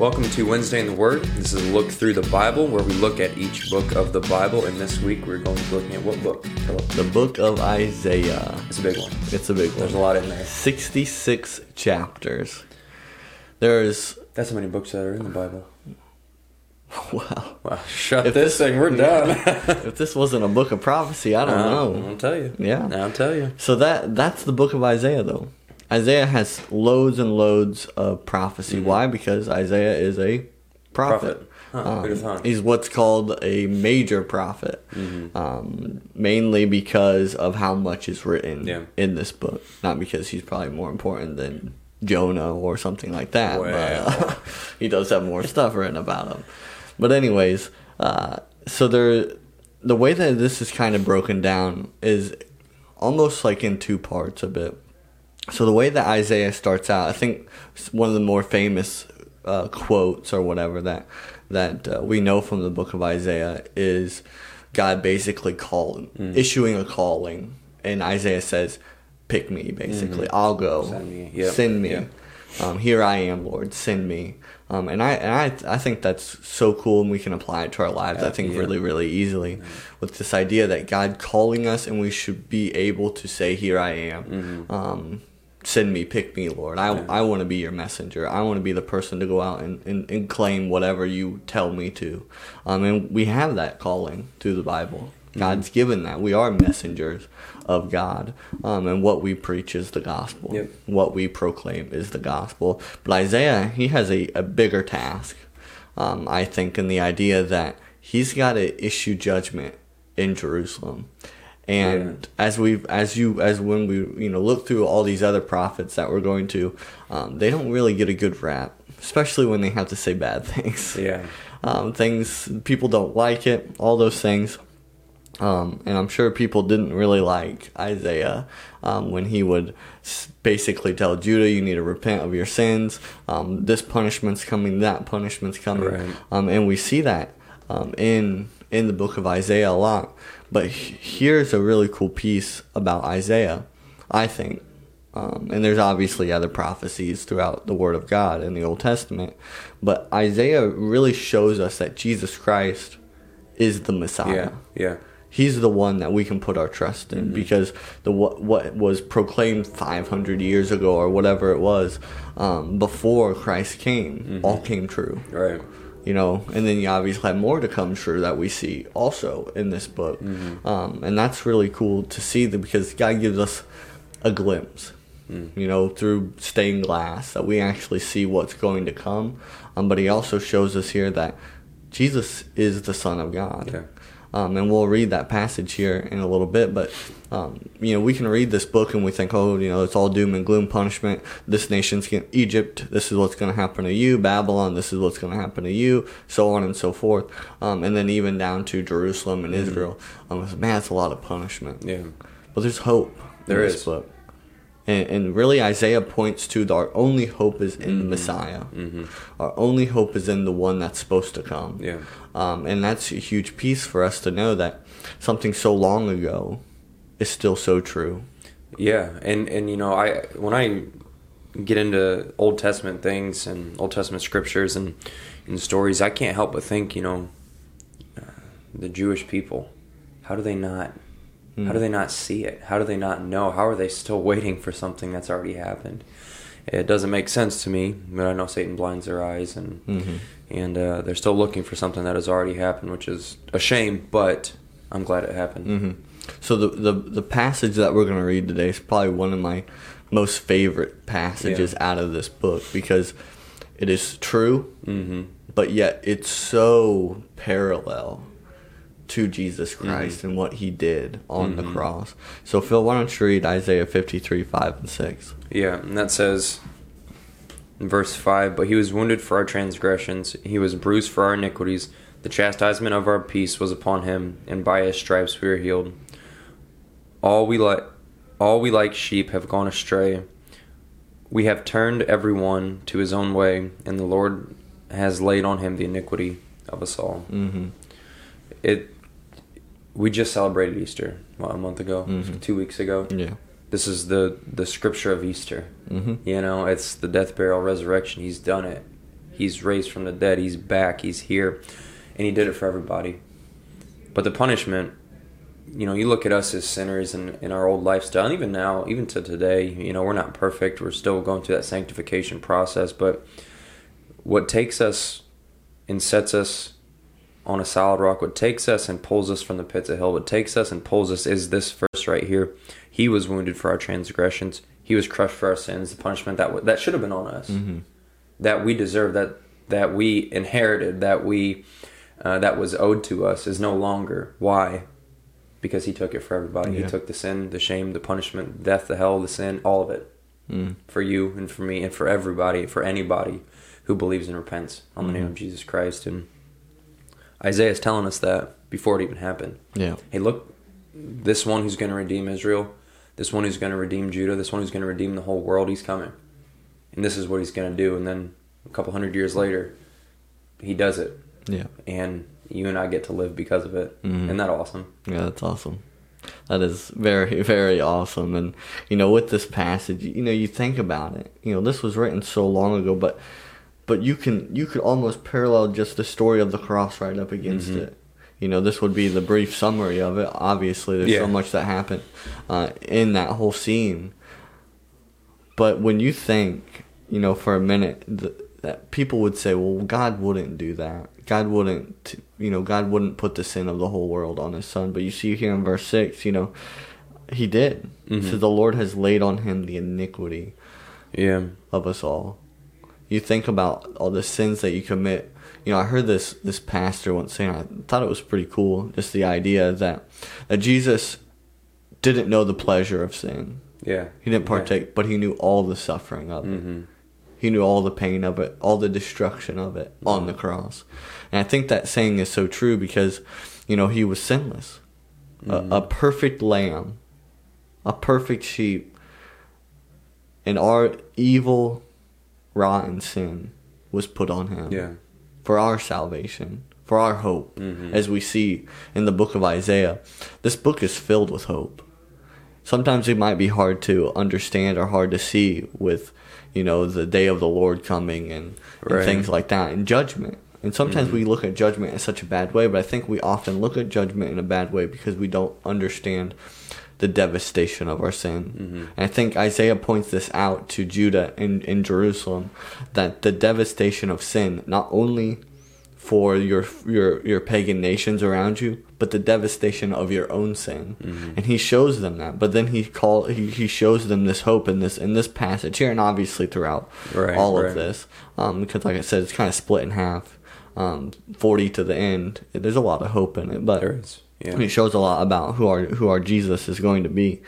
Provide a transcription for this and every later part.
Welcome to Wednesday in the Word. This is a look through the Bible where we look at each book of the Bible. And this week we're going to be looking at what book? The book of Isaiah. It's a big one. It's a big one. There's a lot in there. 66 chapters. There's, That's how many books that are in the Bible. wow. Wow, shut If this thing. We're done. if this wasn't a book of prophecy, I don't know. I'll tell you. Yeah. I'll tell you. So that that's the book of Isaiah though. Isaiah has loads and loads of prophecy. Why? Because Isaiah is a prophet. Mm-hmm. Prophet. Huh, Um, he's what's called a major prophet, Mm-hmm. um, mainly because of how much is written Yeah. in this book. Not because he's probably more important than Jonah or something like that. But uh, he does have more stuff written about him. But anyways, uh, so there, the way that this is kind of broken down is almost like in two parts a bit. So the way that Isaiah starts out, I think one of the more famous uh, quotes or whatever that that uh, we know from the book of Isaiah is God basically calling, Mm. issuing a calling, and Isaiah says, "Pick me." Basically, I'll go. Mm-hmm. Send me. Yep. Send me. Yep. Um, here I am, Lord. Send me. Um, and I and I I think that's so cool, and we can apply it to our lives. I think Yeah. really really easily with this idea that God calling us, and we should be able to say, "Here I am." Mm-hmm. Um, send me, pick me, Lord. I I want to be your messenger. I want to be the person to go out and, and, and claim whatever you tell me to. Um, and we have that calling through the Bible. God's given that. We are messengers of God. Um, and what we preach is the gospel. Yep. What we proclaim is the gospel. But Isaiah, he has a, a bigger task, um, I think, in the idea that he's got to issue judgment in Jerusalem. And as we, as you, as when we, you know, look through all these other prophets that we're going to, um, they don't really get a good rap, especially when they have to say bad things. Yeah. Um, things people don't like it, all those things. Um, and I'm sure people didn't really like Isaiah um, when he would basically tell Judah, "You need to repent of your sins. Um, this punishment's coming. That punishment's coming." Right. Um, and we see that um, in in the book of Isaiah a lot. But here's a really cool piece about Isaiah, I think. Um, and there's obviously other prophecies throughout the Word of God in the Old Testament, but Isaiah really shows us that Jesus Christ is the Messiah. Yeah. Yeah. He's the one that we can put our trust in because the what what was proclaimed 500 years ago or whatever it was um, before Christ came all came true Right. You know and then you obviously have more to come true that we see also in this book. Um, and that's really cool to see because god gives us a glimpse you know through stained glass that we actually see what's going to come. Um, but he also shows us here that jesus is the son of god. Yeah. Um, and we'll read that passage here in a little bit. But um, you know, we can read this book and we think, oh, you know, it's all doom and gloom, punishment. This nation's going Egypt. This is what's going to happen to you. Babylon. This is what's going to happen to you. So on and so forth. Um, and then even down to Jerusalem and Israel. Um, man, it's a lot of punishment. Yeah. But there's hope. There is. book. And, and really, Isaiah points to the, our only hope is in the Messiah. Our only hope is in the one that's supposed to come. Yeah. Um, and that's a huge piece for us to know that something so long ago is still so true. Yeah, and and you know, I when I get into Old Testament things and Old Testament scriptures and and stories, I can't help but think, you know, uh, the Jewish people, how do they not how do they not see it? How do they not know? How are they still waiting for something that's already happened? It doesn't make sense to me, but I know Satan blinds their eyes, and and uh, they're still looking for something that has already happened, which is a shame. But I'm glad it happened. So the the, the passage that we're going to read today is probably one of my most favorite passages out of this book because it is true, Mm-hmm. but yet it's so parallel to Jesus Mm-hmm. Christ and what he did on the cross. So Phil, why don't you read Isaiah 53, 5 and 6? Yeah, and that says in verse 5 But he was wounded for our transgressions, he was bruised for our iniquities. The chastisement of our peace was upon him, and by his stripes we are healed. All we like, all we like sheep have gone astray. We have turned every one to his own way, and the Lord has laid on him the iniquity of us all. Mm-hmm. It. We just celebrated Easter what, a month ago, Mhm. two weeks ago. Yeah. This is the the scripture of Easter. Mm-hmm. You know, it's the death, burial, resurrection. He's done it. He's raised from the dead. He's back. He's here, and He did it for everybody. But the punishment, you know, you look at us as sinners and in our old lifestyle, and even now, even to today, you know, we're not perfect. We're still going through that sanctification process. But what takes us and sets us on a solid rock, what takes us and pulls us from the pits of hell, what takes us and pulls us is this verse right here. He was wounded for our transgressions. He was crushed for our sins. The punishment that that should have been on us, mm-hmm. that we deserve, that that we inherited, that we uh, that was owed to us, is no longer. Why? Because He took it for everybody. Yeah. He took the sin, the shame, the punishment, death, the hell, the sin, all of it mm. for you and for me and for everybody, for anybody who believes and repents on the mm-hmm. name of Jesus Christ. And Isaiah is telling us that before it even happened. Yeah. Hey, look, this one who's going to redeem Israel, this one who's going to redeem Judah, this one who's going to redeem the whole world, he's coming. And this is what he's going to do. And then a couple hundred years later, he does it. Yeah. And you and I get to live because of it. Mm-hmm. Isn't that awesome? Yeah, that's awesome. That is very, very awesome. And, you know, with this passage, you know, you think about it. You know, this was written so long ago, but but you can you could almost parallel just the story of the cross right up against mm-hmm. it. You know, this would be the brief summary of it. Obviously, there's yeah. so much that happened uh, in that whole scene. But when you think, you know, for a minute, that people would say, "Well, God wouldn't do that. God wouldn't, you know, God wouldn't put the sin of the whole world on His Son." But you see here in verse six, you know, He did. Mm-hmm. So the Lord has laid on Him the iniquity, yeah, of us all you think about all the sins that you commit. You know, I heard this this pastor once saying, I thought it was pretty cool, just the idea that that Jesus didn't know the pleasure of sin. Yeah, he didn't partake, yeah. but he knew all the suffering of mm-hmm. it. He knew all the pain of it, all the destruction of it mm-hmm. on the cross. And I think that saying is so true because, you know, he was sinless, mm-hmm. a, a perfect lamb, a perfect sheep, and our evil rotten sin was put on him. Yeah. For our salvation, for our hope, mm-hmm. as we see in the book of Isaiah. This book is filled with hope. Sometimes it might be hard to understand or hard to see with, you know, the day of the Lord coming and, right. and things like that and judgment. And sometimes mm-hmm. we look at judgment in such a bad way, but I think we often look at judgment in a bad way because we don't understand the devastation of our sin. Mm-hmm. And I think Isaiah points this out to Judah and in Jerusalem that the devastation of sin, not only for your your your pagan nations around you, but the devastation of your own sin. Mm-hmm. And he shows them that. But then he call he, he shows them this hope in this in this passage here and obviously throughout right, all right. of this. Um, because like I said, it's kind of split in half. Um, forty to the end. There's a lot of hope in it, but there is. Yeah. It shows a lot about who our who our Jesus is going to be.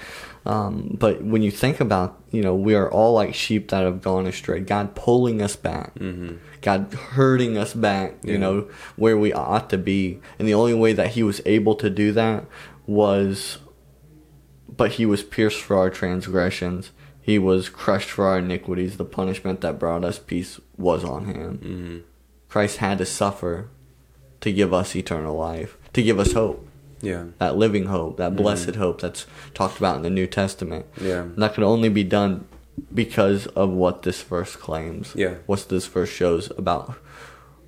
Um, but when you think about, you know, we are all like sheep that have gone astray. God pulling us back, mm-hmm. God hurting us back, yeah. you know, where we ought to be. And the only way that He was able to do that was, but He was pierced for our transgressions. He was crushed for our iniquities. The punishment that brought us peace was on Him. Mm-hmm. Christ had to suffer to give us eternal life, to give us hope. Yeah. That living hope, that mm-hmm. blessed mm-hmm. hope that's talked about in the New Testament. Yeah. And that can only be done because of what this verse claims. Yeah. What this verse shows about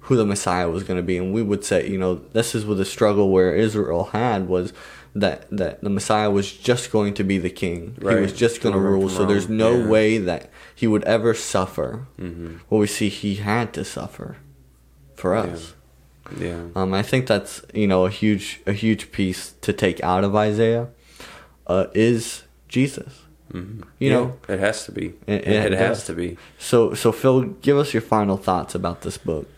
who the Messiah was going to be. And we would say, you know, this is what the struggle where Israel had was that that the Messiah was just going to be the king. Right. He was just going to rule. So there's no yeah. way that he would ever suffer. Mm-hmm. Well, we see he had to suffer for us. Yeah. Yeah. Um, I think that's you know a huge a huge piece to take out of Isaiah uh, is Jesus. Mm-hmm. You yeah, know, it has to be. It, it, it has to be. So so Phil, give us your final thoughts about this book.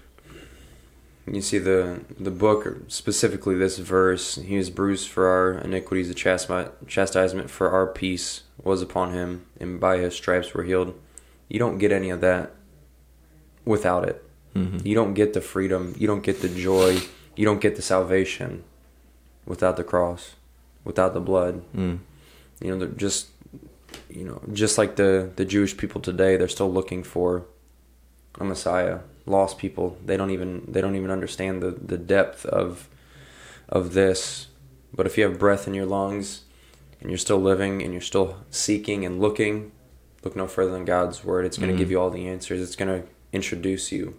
You see the the book specifically this verse. He was bruised for our iniquities. The chastisement for our peace was upon him, and by his stripes we're healed. You don't get any of that without it. Mm-hmm. You don't get the freedom, you don't get the joy, you don't get the salvation without the cross, without the blood. Mm. You know, just you know, just like the the Jewish people today, they're still looking for a Messiah. Lost people, they don't even they don't even understand the the depth of of this. But if you have breath in your lungs and you're still living and you're still seeking and looking, look no further than God's word. It's going to mm-hmm. give you all the answers. It's going to introduce you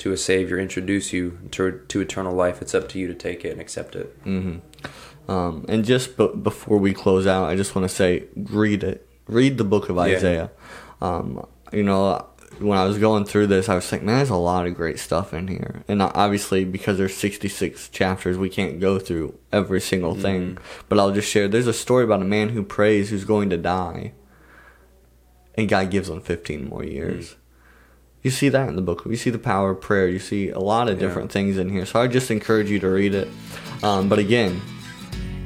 to a Savior introduce you to, to eternal life, it's up to you to take it and accept it. Mm-hmm. Um, and just b- before we close out, I just want to say, read it. Read the book of Isaiah. Yeah. Um, you know, when I was going through this, I was thinking, man, there's a lot of great stuff in here. And obviously, because there's 66 chapters, we can't go through every single mm-hmm. thing. But I'll just share. There's a story about a man who prays who's going to die, and God gives him 15 more years. Mm-hmm. You see that in the book. You see the power of prayer. You see a lot of different yeah. things in here. So I just encourage you to read it. Um, but again,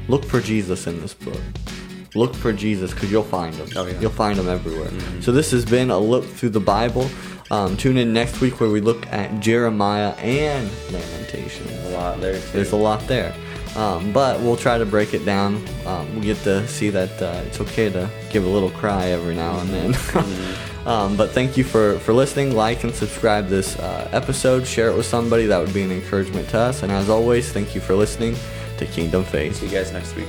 look for Jesus in this book. Look for Jesus because you'll find him. Oh, yeah. You'll find him everywhere. Mm-hmm. So this has been a look through the Bible. Um, tune in next week where we look at Jeremiah and Lamentation. A lot there. Too. There's a lot there. Um, but we'll try to break it down. Um, we get to see that uh, it's okay to give a little cry every now and then. Um, but thank you for, for listening. Like and subscribe this uh, episode. Share it with somebody. That would be an encouragement to us. And as always, thank you for listening to Kingdom Faith. See you guys next week.